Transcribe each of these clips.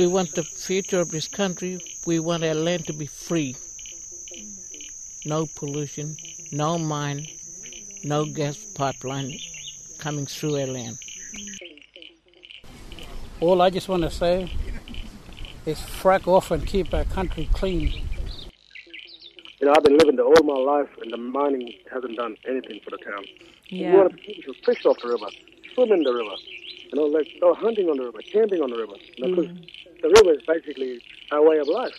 We want the future of this country. We want our land to be free. No pollution, no mine, no gas pipeline coming through our land. All I just want to say is frack off and keep our country clean. You know, I've been living there all my life, and the mining hasn't done anything for the town. Yeah. We want to fish off the river, swim in the river, you know, like go hunting on the river, camping on the river. Because mm. The river is basically our way of life.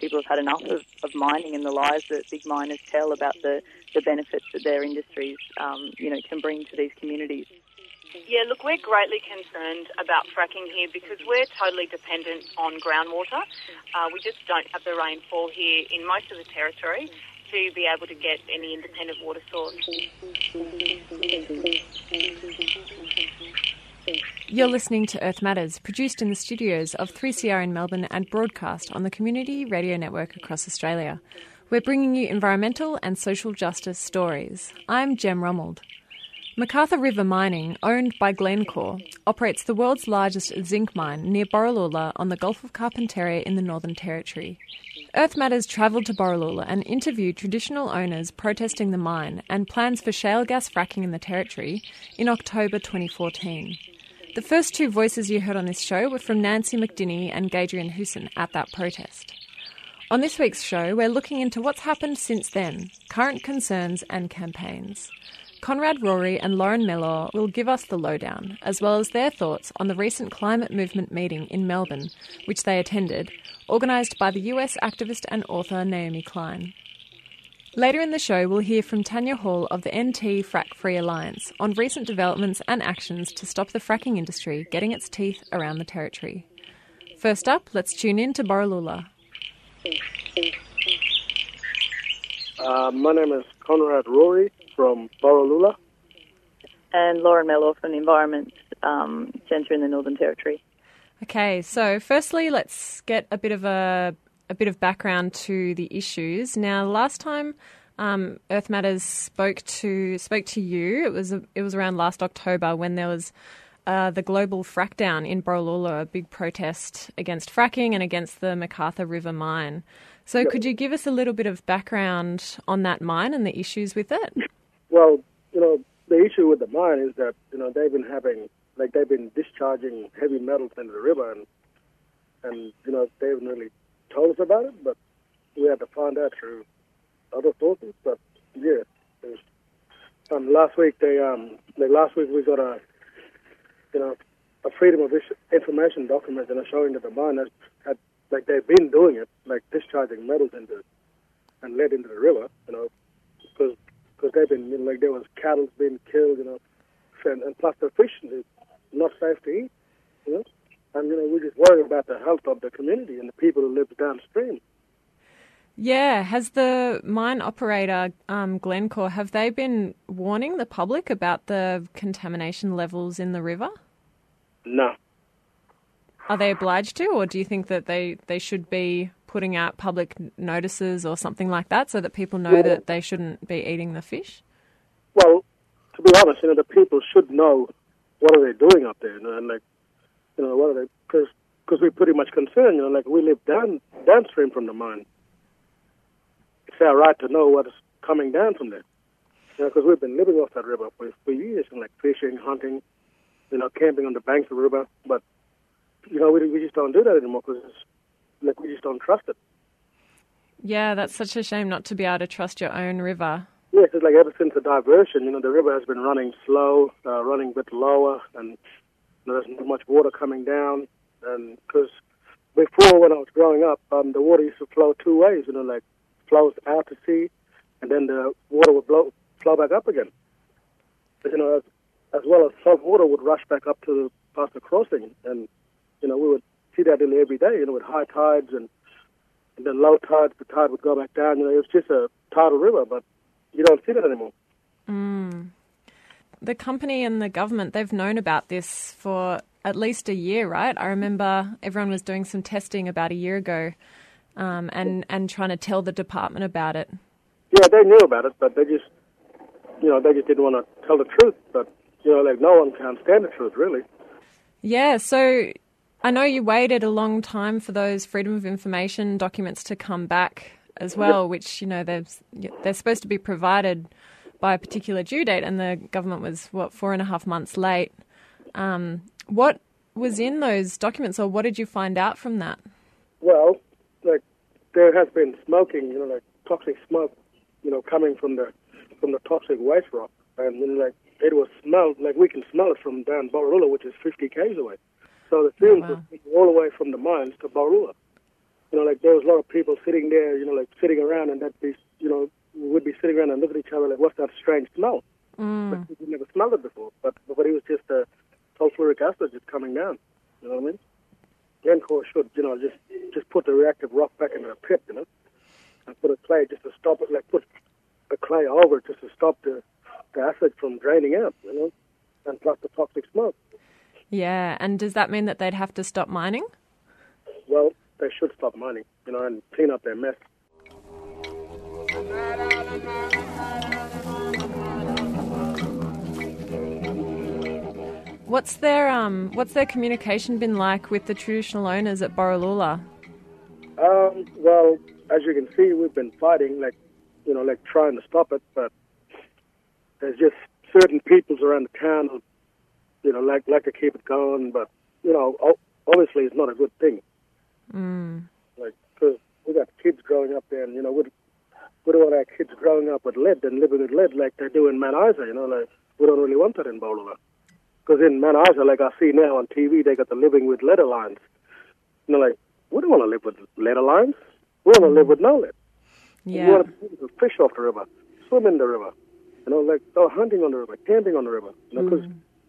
people have had enough of, of mining and the lies that big miners tell about the, the benefits that their industries, um, you know, can bring to these communities. Yeah, look, we're greatly concerned about fracking here because we're totally dependent on groundwater. Uh, we just don't have the rainfall here in most of the territory to be able to get any independent water source. You're listening to Earth Matters, produced in the studios of 3CR in Melbourne and broadcast on the Community Radio Network across Australia. We're bringing you environmental and social justice stories. I'm Jem Rommeld. MacArthur River Mining, owned by Glencore, operates the world's largest zinc mine near Borroloola on the Gulf of Carpentaria in the Northern Territory. Earth Matters travelled to Borroloola and interviewed traditional owners protesting the mine and plans for shale gas fracking in the territory in October 2014. The first two voices you heard on this show were from Nancy McDinny and Gadrian Hoosan at that protest. On this week's show, we're looking into what's happened since then, current concerns and campaigns. Conrad Rory and Lauren Mellor will give us the lowdown, as well as their thoughts on the recent climate movement meeting in Melbourne, which they attended, organised by the US activist and author Naomi Klein. Later in the show, we'll hear from Tanya Hall of the NT Frack Free Alliance on recent developments and actions to stop the fracking industry getting its teeth around the territory. First up, let's tune in to Borroloola. Uh, my name is Conrad Rory from Borroloola. And Lauren Mellor from the Environment um, Centre in the Northern Territory. Okay, so firstly, let's get a bit of a a bit of background to the issues. Now, last time um, Earth Matters spoke to spoke to you, it was it was around last October when there was uh, the global frackdown in Borroloola, a big protest against fracking and against the MacArthur River mine. So, could you give us a little bit of background on that mine and the issues with it? Well, you know, the issue with the mine is that you know they've been having like they've been discharging heavy metals into the river, and and you know they haven't really told us about it, but we had to find out through other sources. But yeah, there's- um, last week they um like last week we got a you know a freedom of information document and showing that the mine has had like they've been doing it like discharging metals into and lead into the river, you know, because because they've been you know, like there was cattle being killed, you know, and, and plus the fish is not safe to eat, you know, and you know we're just worried about the health of the community and the people who live downstream. Yeah, has the mine operator um, Glencore have they been warning the public about the contamination levels in the river? No, Are they obliged to, or do you think that they, they should be putting out public notices or something like that so that people know that they shouldn't be eating the fish? well, to be honest, you know the people should know what are they doing up there, you know, and like you know what are they because we're pretty much concerned, you know, like we live down downstream from the mine. It's our right to know what is coming down from there. You know, because we've been living off that river for, for years, and like fishing, hunting, you know, camping on the banks of the river. But you know, we we just don't do that anymore because like we just don't trust it. Yeah, that's such a shame not to be able to trust your own river. Yes, it's like ever since the diversion, you know, the river has been running slow, uh, running a bit lower, and there's not much water coming down. And because before, when I was growing up, um, the water used to flow two ways, you know, like flows out to sea, and then the water would blow, flow back up again. But, you know, as, as well as salt water would rush back up to the past the crossing, and you know, we would see that nearly every day, you know, with high tides and, and then low tides, the tide would go back down. You know, it was just a tidal river, but you don't see that anymore. The company and the government, they've known about this for at least a year, right? I remember everyone was doing some testing about a year ago um, and, and trying to tell the department about it. Yeah, they knew about it, but they just, you know, they just didn't want to tell the truth. But you know, like no one can stand the truth, really. Yeah, so I know you waited a long time for those Freedom of Information documents to come back as well, which you know they're they're supposed to be provided by a particular due date, and the government was what four and a half months late. Um, what was in those documents, or what did you find out from that? Well, like there has been smoking, you know, like toxic smoke, you know, coming from the from the toxic waste rock, and you know, like it was smelled like we can smell it from down Borroloola, which is 50 k's away. So the fumes wow. were all the way from the mines to Borroloola. You know, like there was a lot of people sitting there, you know, like sitting around, and that be, you know, would be sitting around and look at each other like, what's that strange smell? Mm. But we'd never smelled it before. But but it was just a sulfuric acid just coming down. You know what I mean? Glencore should, you know, just just put the reactive rock back into the pit, you know, and put a clay just to stop it, like put a clay over it just to stop the, the acid from draining out, you know, and plus the toxic smoke. Yeah, and does that mean that they'd have to stop mining? Well, they should stop mining, you know, and clean up their mess. What's their um What's their communication been like with the traditional owners at Borroloola? Um, well, as you can see, we've been fighting, like, you know, like trying to stop it, but there's just certain peoples around the town who, you know, like like to keep it going, but you know, obviously it's not a good thing. Mm. Like, cause we got kids growing up there, and you know, we we don't want our kids growing up with lead and living with lead like they do in Mount Isa. You know, like we don't really want that in Borroloola. Because in Mount Isa, like I see now on TV, they got the living with lead lines. You know, like we don't want to live with lead lines. We want to live with no lead. We Yeah. want to fish off the river, swim in the river. You know, like go hunting on the river, camping on the river. You know, because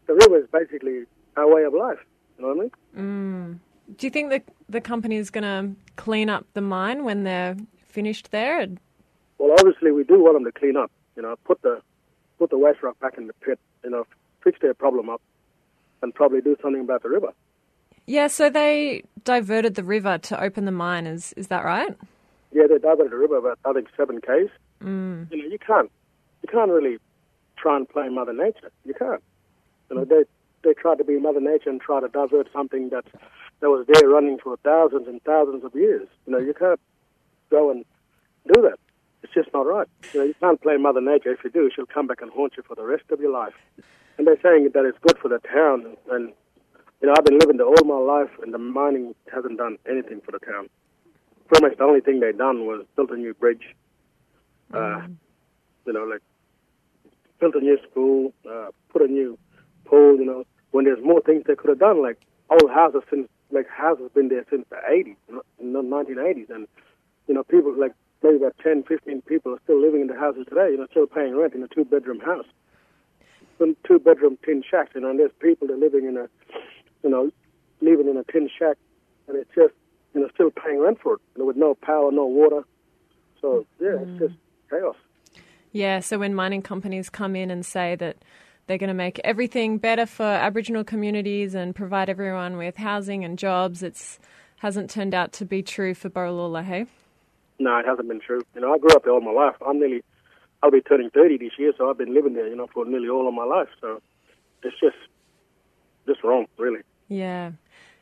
the river is basically our way of life. You know what I mean? Mm. Do you think that the company is going to clean up the mine when they're finished there? Well, obviously we do want them to clean up. You know, put the put the waste rock back in the pit. You know, fix their problem up, and probably do something about the river. Yeah, so they diverted the river to open the mine. Is is that right? Yeah, they diverted the river about I think seven k's. Mm. You know, you can't you can't really try and play Mother Nature. You can't. You know, they they tried to be Mother Nature and try to divert something that that was there running for thousands and thousands of years. You know, you can't go and do that. It's just not right. You know, you can't play Mother Nature. If you do, she'll come back and haunt you for the rest of your life. And they're saying that it's good for the town. And you know, I've been living there all my life, and the mining hasn't done anything for the town. Pretty much the only thing they done was built a new bridge. Uh, you know, like built a new school, uh, put a new pool. You know, when there's more things they could have done, like old houses since like houses been there since the 80s, in the 1980s, and you know, people like maybe about 10, 15 people are still living in the houses today. You know, still paying rent in a two-bedroom house, some two-bedroom tin shacks. You know, and there's people that are living in a, you know, living in a tin shack, and it's just you know still paying rent for it, you know, with no power, no water. So yeah, it's mm. just chaos. Yeah, so when mining companies come in and say that they're going to make everything better for Aboriginal communities and provide everyone with housing and jobs, it's hasn't turned out to be true for Borroloola, hey? No, it hasn't been true. You know, I grew up there all my life. I'm nearly, I'll be turning 30 this year, so I've been living there, you know, for nearly all of my life. So it's just, just wrong, really. Yeah.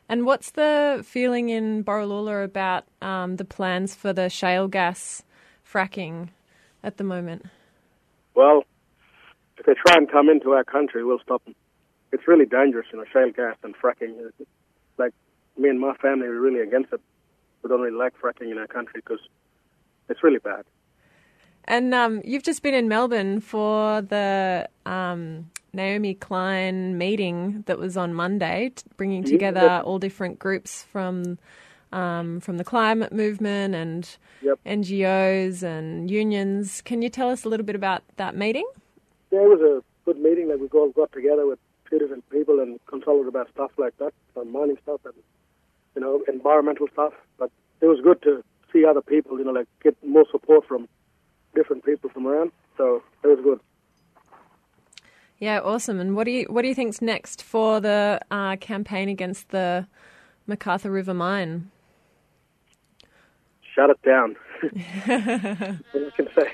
And what's the feeling in Borroloola about um, the plans for the shale gas fracking at the moment? Well, if they try and come into our country, we'll stop them. It's really dangerous, you know, shale gas and fracking. Like me and my family are really against it. We don't really like fracking in our country because it's really bad. And um, you've just been in Melbourne for the um, Naomi Klein meeting that was on Monday, t- bringing Yeah. together all different groups from um, from the climate movement and Yep. NGOs and unions. Can you tell us a little bit about that meeting? Yeah, it was a good meeting. that we all got together with two different people and consulted about stuff like that, mining stuff and you know environmental stuff. But it was good to see other people, you know, like get more support from different people from around. So it was good. Yeah, awesome. And what do you what do you think's next for the uh, campaign against the MacArthur River mine? Shut it down. what I can say.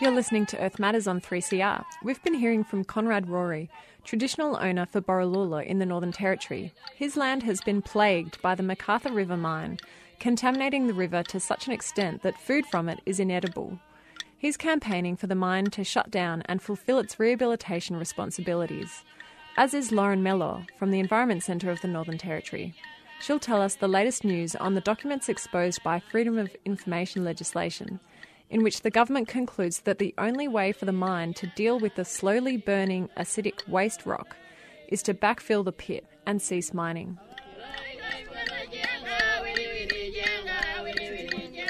You're listening to Earth Matters on 3CR. We've been hearing from Conrad Rory, traditional owner for Borroloola in the Northern Territory. His land has been plagued by the MacArthur River mine, contaminating the river to such an extent that food from it is inedible. He's campaigning for the mine to shut down and fulfil its rehabilitation responsibilities, as is Lauren Mellor from the Environment Centre of the Northern Territory. She'll tell us the latest news on the documents exposed by Freedom of Information legislation in which the government concludes that the only way for the mine to deal with the slowly burning acidic waste rock is to backfill the pit and cease mining.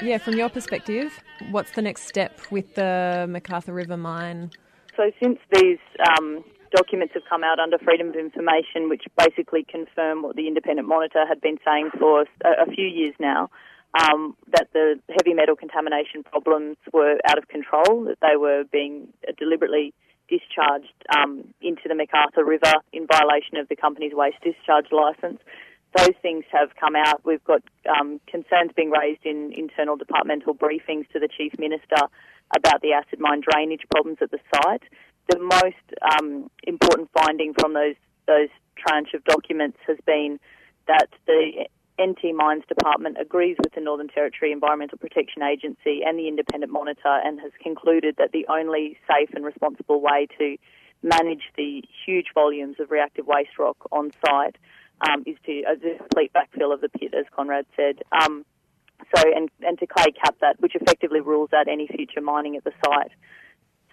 Yeah, from your perspective, what's the next step with the MacArthur River mine? So, since these um, documents have come out under Freedom of Information, which basically confirm what the Independent Monitor had been saying for a, a few years now, um, that the heavy metal contamination problems were out of control, that they were being deliberately discharged um, into the MacArthur River in violation of the company's waste discharge licence. Those things have come out. We've got um, concerns being raised in internal departmental briefings to the Chief Minister about the acid mine drainage problems at the site. The most um, important finding from those those tranche of documents has been that the NT Mines Department agrees with the Northern Territory Environmental Protection Agency and the Independent Monitor and has concluded that the only safe and responsible way to manage the huge volumes of reactive waste rock on site um, is to a complete backfill of the pit, as Conrad said. Um, so, and, and to clay cap that, which effectively rules out any future mining at the site.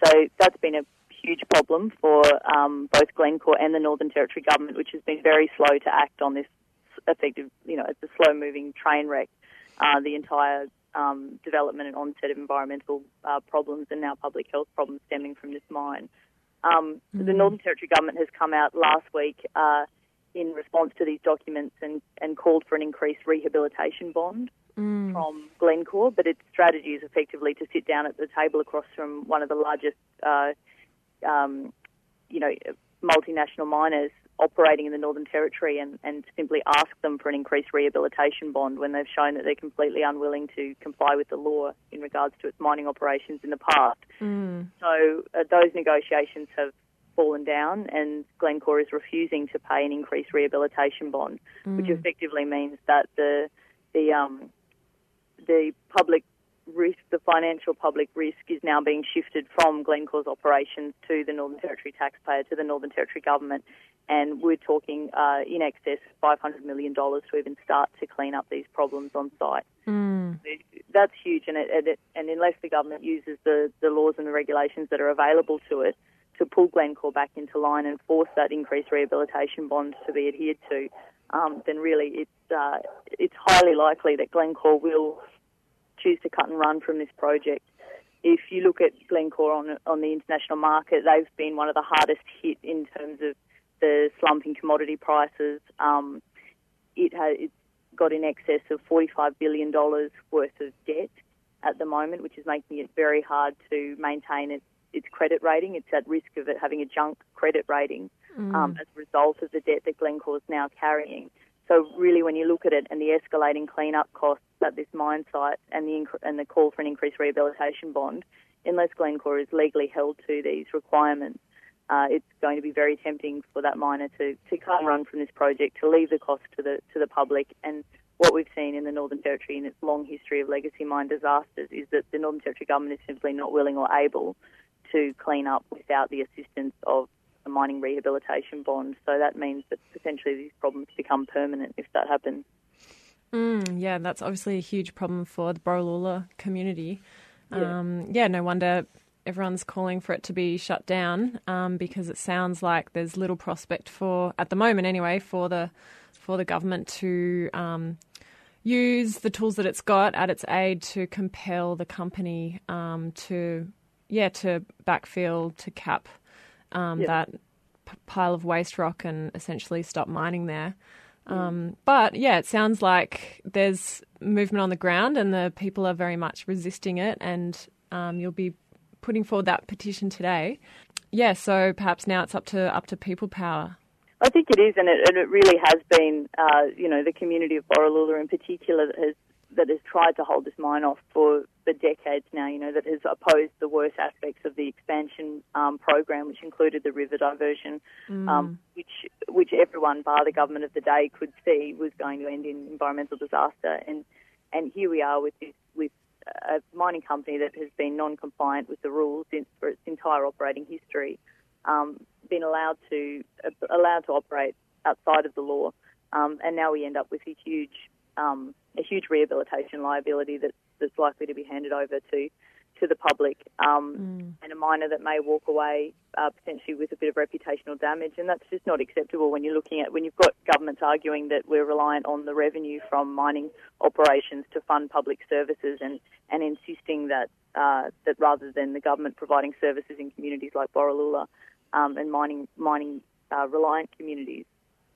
So that's been a huge problem for um, both Glencore and the Northern Territory government, which has been very slow to act on this effective, you know, it's a slow moving train wreck. Uh, the entire um, development and onset of environmental uh, problems and now public health problems stemming from this mine. Um, mm-hmm. The Northern Territory government has come out last week uh, in response to these documents and, and called for an increased rehabilitation bond mm. from Glencore, but its strategy is effectively to sit down at the table across from one of the largest, uh, um, you know, multinational miners operating in the Northern Territory and, and simply ask them for an increased rehabilitation bond when they've shown that they're completely unwilling to comply with the law in regards to its mining operations in the past. Mm. So uh, those negotiations have fallen down and Glencore is refusing to pay an increased rehabilitation bond, mm. which effectively means that the the um, the public risk, the financial public risk, is now being shifted from Glencore's operations to the Northern Territory taxpayer, to the Northern Territory government, and we're talking uh, in excess of $500 million to even start to clean up these problems on site. Mm. That's huge, and, it, it, and unless the government uses the, the laws and the regulations that are available to it to pull Glencore back into line and force that increased rehabilitation bond to be adhered to, um, then really it's, uh, it's highly likely that Glencore will choose to cut and run from this project. If you look at Glencore on on the international market, they've been one of the hardest hit in terms of the slumping commodity prices. Um, it has it's got in excess of $45 billion worth of debt at the moment, which is making it very hard to maintain its, its credit rating. It's at risk of it having a junk credit rating mm. um, as a result of the debt that Glencore is now carrying. So really, when you look at it and the escalating cleanup costs at this mine site and the inc- and the call for an increased rehabilitation bond, unless Glencore is legally held to these requirements, uh, it's going to be very tempting for that miner to, to cut and run from this project, to leave the cost to the to the public. And what we've seen in the Northern Territory in its long history of legacy mine disasters is that the Northern Territory government is simply not willing or able to clean up without the assistance of a mining rehabilitation bond. So that means that potentially these problems become permanent if that happens. Mm, yeah, that's obviously a huge problem for the Borroloola community. Yeah. Um, yeah, no wonder everyone's calling for it to be shut down um, because it sounds like there's little prospect for, at the moment anyway, for the for the government to um, use the tools that it's got at its aid to compel the company um, to, yeah, to backfill to cap um, that p- pile of waste rock and essentially stop mining there. Um, but yeah, it sounds like there's movement on the ground and the people are very much resisting it, and um, you'll be putting forward that petition today. Yeah, so perhaps now it's up to up to people power. I think it is, and it, and it really has been, uh, you know, the community of Borroloola in particular that has that has tried to hold this mine off for, for decades now, you know, that has opposed the worst aspects of the expansion um, program, which included the river diversion, mm. um, which which everyone, bar the government of the day, could see was going to end in environmental disaster. And and here we are with this with a mining company that has been non-compliant with the rules since for its entire operating history, um, been allowed to uh, allowed to operate outside of the law, um, and now we end up with a huge um, a huge rehabilitation liability that's, that's likely to be handed over to to the public, um, mm. and a miner that may walk away uh, potentially with a bit of reputational damage, and that's just not acceptable when you're looking at when you've got governments arguing that we're reliant on the revenue from mining operations to fund public services, and and insisting that uh, that rather than the government providing services in communities like Borroloola um, and mining mining uh, reliant communities,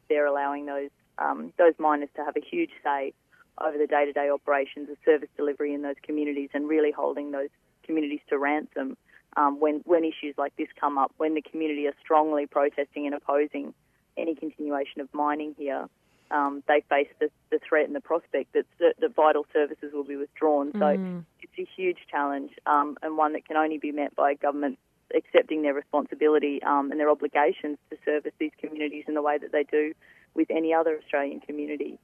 they're allowing those um, those miners to have a huge say over the day-to-day operations of service delivery in those communities and really holding those communities to ransom um, when, when issues like this come up, when the community are strongly protesting and opposing any continuation of mining here. Um, they face the, the, threat and the prospect that, that vital services will be withdrawn. So mm. it's a huge challenge um, and one that can only be met by government accepting their responsibility um, and their obligations to service these communities in the way that they do with any other Australian community.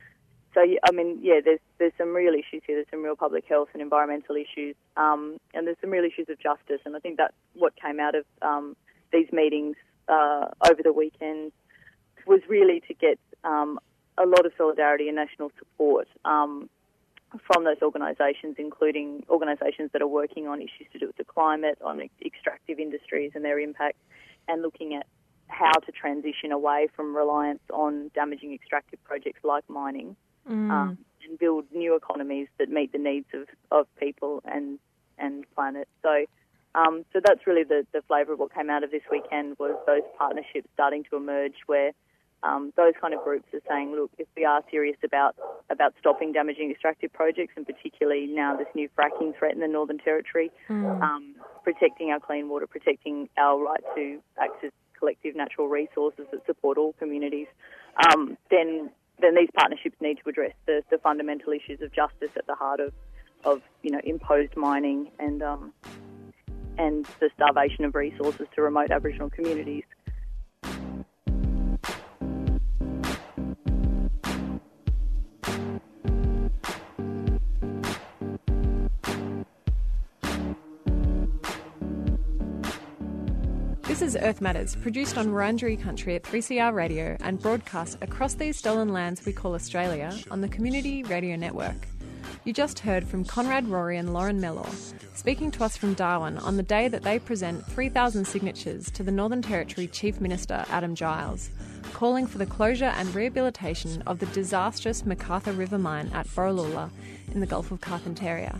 So I mean, yeah, there's there's some real issues here. There's some real public health and environmental issues, um, and there's some real issues of justice. And I think that's what came out of um, these meetings uh, over the weekend was really to get um, a lot of solidarity and national support um, from those organisations, including organisations that are working on issues to do with the climate, on extractive industries and their impact, and looking at how to transition away from reliance on damaging extractive projects like mining mm. um, and build new economies that meet the needs of, of people and and planet. So, um, so that's really the, the flavour of what came out of this weekend was those partnerships starting to emerge where um, those kind of groups are saying, look, if we are serious about about stopping damaging extractive projects, and particularly now this new fracking threat in the Northern Territory, mm. um, protecting our clean water, protecting our right to access collective natural resources that support all communities, um, then then these partnerships need to address the, the fundamental issues of justice at the heart of, of you know imposed mining and um, and the starvation of resources to remote Aboriginal communities. This is Earth Matters, produced on Wurundjeri country at 3CR Radio and broadcast across these stolen lands we call Australia on the Community Radio Network. You just heard from Conrad Rory and Lauren Mellor, speaking to us from Darwin on the day that they present 3,000 signatures to the Northern Territory Chief Minister Adam Giles, calling for the closure and rehabilitation of the disastrous MacArthur River mine at Borroloola in the Gulf of Carpentaria.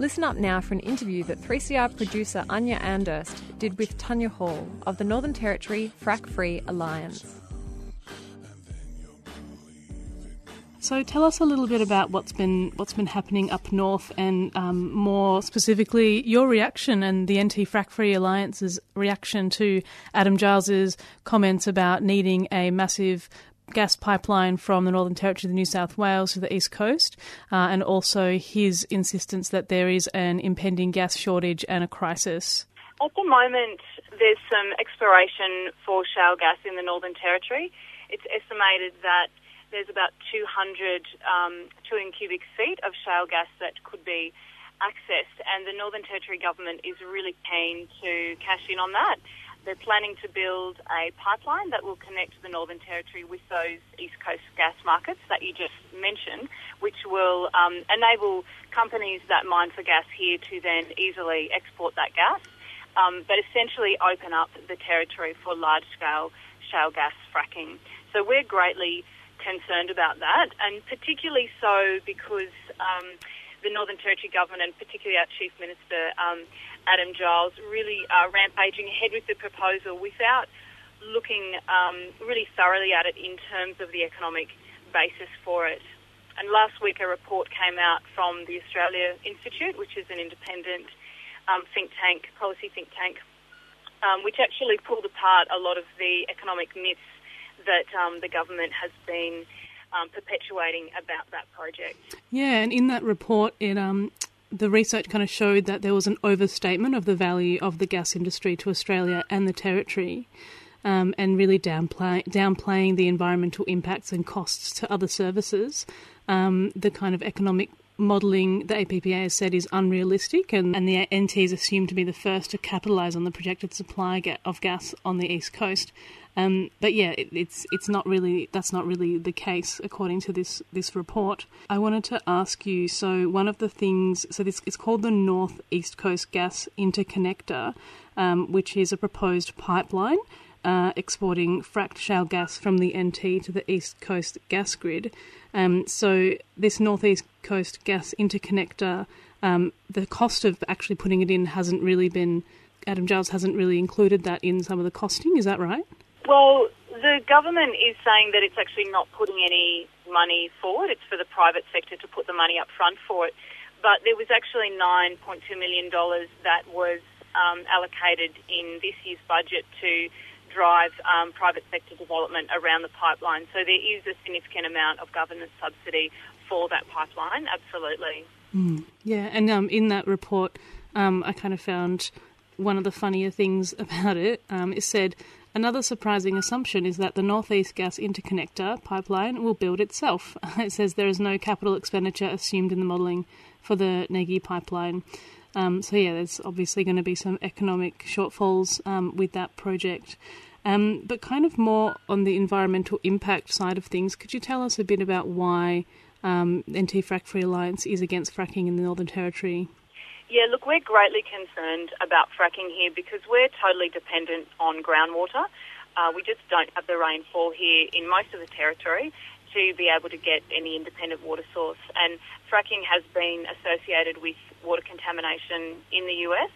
Listen up now for an interview that 3CR producer Anya Anderst did with Tanya Hall of the Northern Territory Frack Free Alliance. So tell us a little bit about what's been what's been happening up north, and um, more specifically your reaction and the NT Frack Free Alliance's reaction to Adam Giles's comments about needing a massive gas pipeline from the Northern Territory to New South Wales to the East Coast, uh, and also his insistence that there is an impending gas shortage and a crisis. At the moment, there's some exploration for shale gas in the Northern Territory. It's estimated that there's about 200 um, trillion cubic feet of shale gas that could be accessed, and the Northern Territory government is really keen to cash in on that. They're planning to build a pipeline that will connect the Northern Territory with those East Coast gas markets that you just mentioned, which will um, enable companies that mine for gas here to then easily export that gas, um, but essentially open up the territory for large scale shale gas fracking. So we're greatly concerned about that, and particularly so because um, the Northern Territory government and particularly our Chief Minister um, Adam Giles really uh, rampaging ahead with the proposal without looking um, really thoroughly at it in terms of the economic basis for it. And last week, a report came out from the Australia Institute, which is an independent um, think tank, policy think tank, um, which actually pulled apart a lot of the economic myths that um, the government has been um, perpetuating about that project. Yeah, and in that report, it um, the research kind of showed that there was an overstatement of the value of the gas industry to Australia and the territory. Um, and really downplay, downplaying the environmental impacts and costs to other services. Um, the kind of economic modelling the APPA has said is unrealistic, and, and the NT is assumed to be the first to capitalise on the projected supply of gas on the east coast. Um, but yeah, it, it's it's not really that's not really the case according to this this report. I wanted to ask you. So one of the things, so this it's called the North East Coast Gas Interconnector, um, which is a proposed pipeline. Uh, exporting fracked shale gas from the NT to the East Coast gas grid. Um, so this Northeast Coast gas interconnector, um, the cost of actually putting it in hasn't really been. Adam Giles hasn't really included that in some of the costing. Is that right? Well, the government is saying that it's actually not putting any money forward. It's for the private sector to put the money up front for it. But there was actually $9.2 million that was um, allocated in this year's budget to drive um, private sector development around the pipeline. So there is a significant amount of government subsidy for that pipeline, absolutely. Mm, yeah, and um, in that report, um, I kind of found one of the funnier things about it. Um, it said Another surprising assumption is that the Northeast Gas Interconnector pipeline will build itself. It says there is no capital expenditure assumed in the modelling for the NEGI pipeline. Um, so, yeah, there's obviously going to be some economic shortfalls um, with that project. Um, but kind of more on the environmental impact side of things, could you tell us a bit about why um, NT Frack Free Alliance is against fracking in the Northern Territory? Yeah, look, we're greatly concerned about fracking here because we're totally dependent on groundwater. Uh, we just don't have the rainfall here in most of the territory to be able to get any independent water source. And fracking has been associated with water contamination in the US.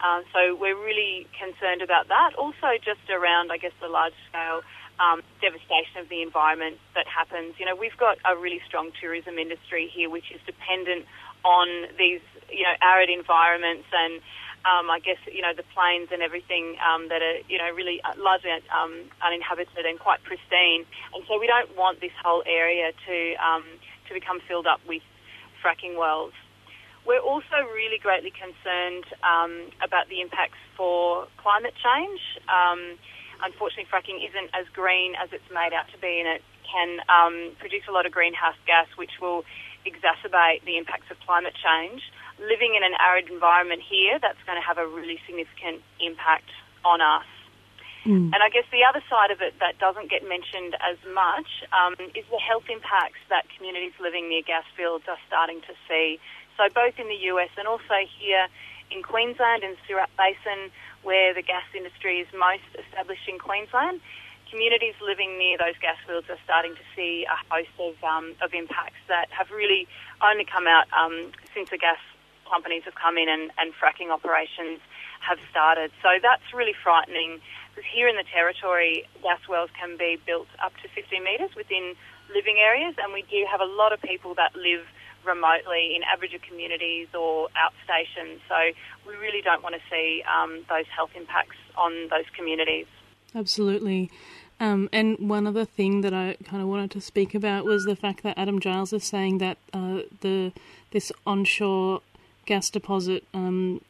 Uh, so we're really concerned about that. Also, just around, I guess, the large scale um, devastation of the environment that happens. You know, we've got a really strong tourism industry here, which is dependent on these, you know, arid environments and um, I guess you know the plains and everything um, that are you know really uh, largely um, uninhabited and quite pristine, and so we don't want this whole area to um, to become filled up with fracking wells. We're also really greatly concerned um, about the impacts for climate change. Um, unfortunately, fracking isn't as green as it's made out to be, and it can produce a lot of greenhouse gas, which will exacerbate the impacts of climate change. Living in an arid environment here, that's going to have a really significant impact on us. Mm. And I guess the other side of it that doesn't get mentioned as much um, is the health impacts that communities living near gas fields are starting to see. So both in the US and also here in Queensland in Surat Basin, where the gas industry is most established in Queensland, communities living near those gas fields are starting to see a host of, um, of impacts that have really only come out um, since the gas companies have come in and, and fracking operations have started. So that's really frightening because here in the territory, gas wells can be built up to 50 metres within living areas, and we do have a lot of people that live remotely in Aboriginal communities or outstations. So we really don't want to see um, those health impacts on those communities. Absolutely. Um, and one other thing that I kind of wanted to speak about was the fact that Adam Giles is saying that uh, the this onshore gas deposit um,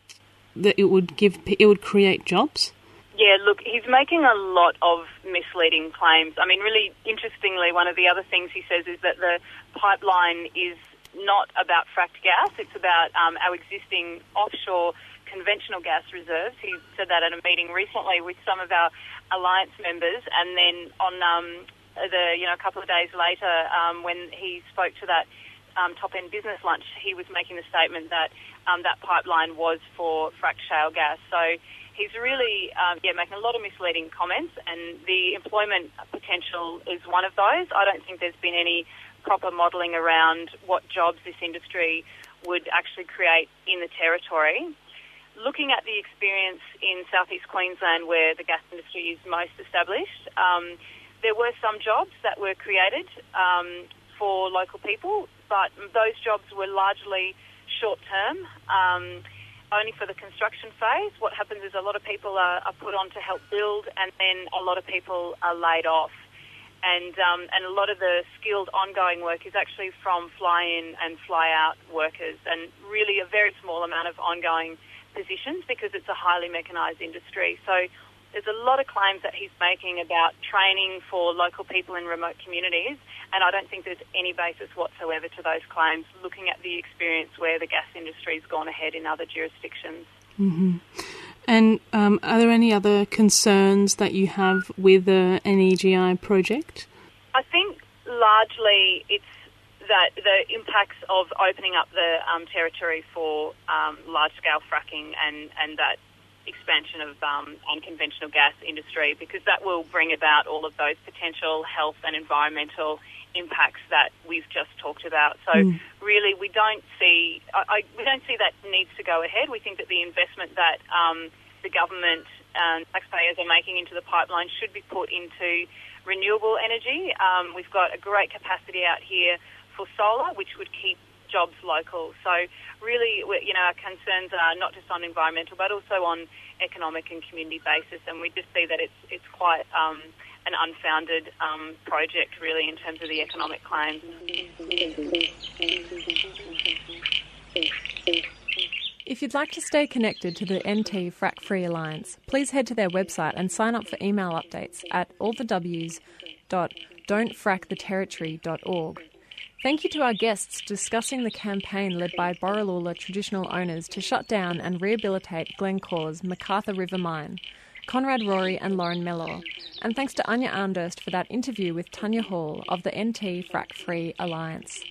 that it would give it would create jobs. Yeah, look, he's making a lot of misleading claims. I mean, really interestingly, one of the other things he says is that the pipeline is not about fracked gas; it's about um, our existing offshore conventional gas reserves. He said that at a meeting recently with some of our alliance members, and then on um, the you know a couple of days later, um, when he spoke to that um, top end business lunch, he was making the statement that um, that pipeline was for fracked shale gas. So he's really um, yeah making a lot of misleading comments, and the employment potential is one of those. I don't think there's been any proper modelling around what jobs this industry would actually create in the territory looking at the experience in southeast Queensland where the gas industry is most established, um, there were some jobs that were created um, for local people, but those jobs were largely short term, um, only for the construction phase. What happens is a lot of people are, are, put on to help build, and then a lot of people are laid off. And um, and a lot of the skilled ongoing work is actually from fly-in and fly-out workers, and really a very small amount of ongoing positions because it's a highly mechanised industry. So there's a lot of claims that he's making about training for local people in remote communities, and I don't think there's any basis whatsoever to those claims. Looking at the experience where the gas industry's gone ahead in other jurisdictions. Mm-hmm. And um, are there any other concerns that you have with the NEGI project? I think largely it's that the impacts of opening up the um, territory for um, large scale fracking and, and that expansion of um, unconventional gas industry because that will bring about all of those potential health and environmental impacts that we've just talked about. So mm. really, we don't see I, I, we don't see that needs to go ahead. We think that the investment that um, the government and taxpayers are making into the pipeline should be put into renewable energy. Um, we've got a great capacity out here for solar, which would keep jobs local. So really, you know, our concerns are not just on environmental, but also on economic and community basis. And we just see that it's it's quite um, an unfounded um, project, really, in terms of the economic claims. If you'd like to stay connected to the NT Frack Free Alliance, please head to their website and sign up for email updates at allthews.don'tfracktheterritory.org. Thank you to our guests discussing the campaign led by Borroloola traditional owners to shut down and rehabilitate Glencore's MacArthur River mine, Conrad Rory and Lauren Mellor. And thanks to Anya Arndurst for that interview with Tanya Hall of the NT Frack Free Alliance.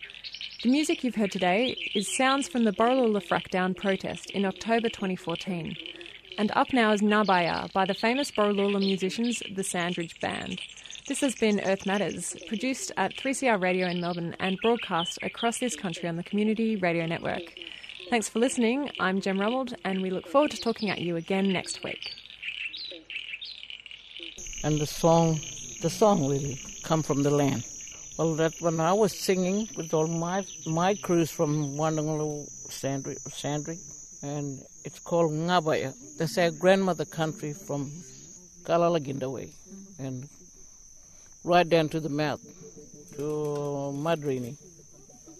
The music you've heard today is sounds from the Borroloola Frackdown protest in October 2014. And up now is Ngabaya by the famous Borroloola musicians, the Sandridge Band. This has been Earth Matters, produced at 3CR Radio in Melbourne and broadcast across this country on the Community Radio Network. Thanks for listening. I'm Jem Rummold, and we look forward to talking at you again next week. And the song, the song really come from the land. Well, that when I was singing with all my my crews from Wandangalu, Sandri, Sandri, and it's called Ngabaya. That's our grandmother country from Kalalaginda way, and right down to the mouth, to Madrini.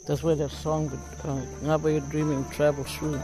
That's where that song, uh, Ngabaya Dreaming, travels through.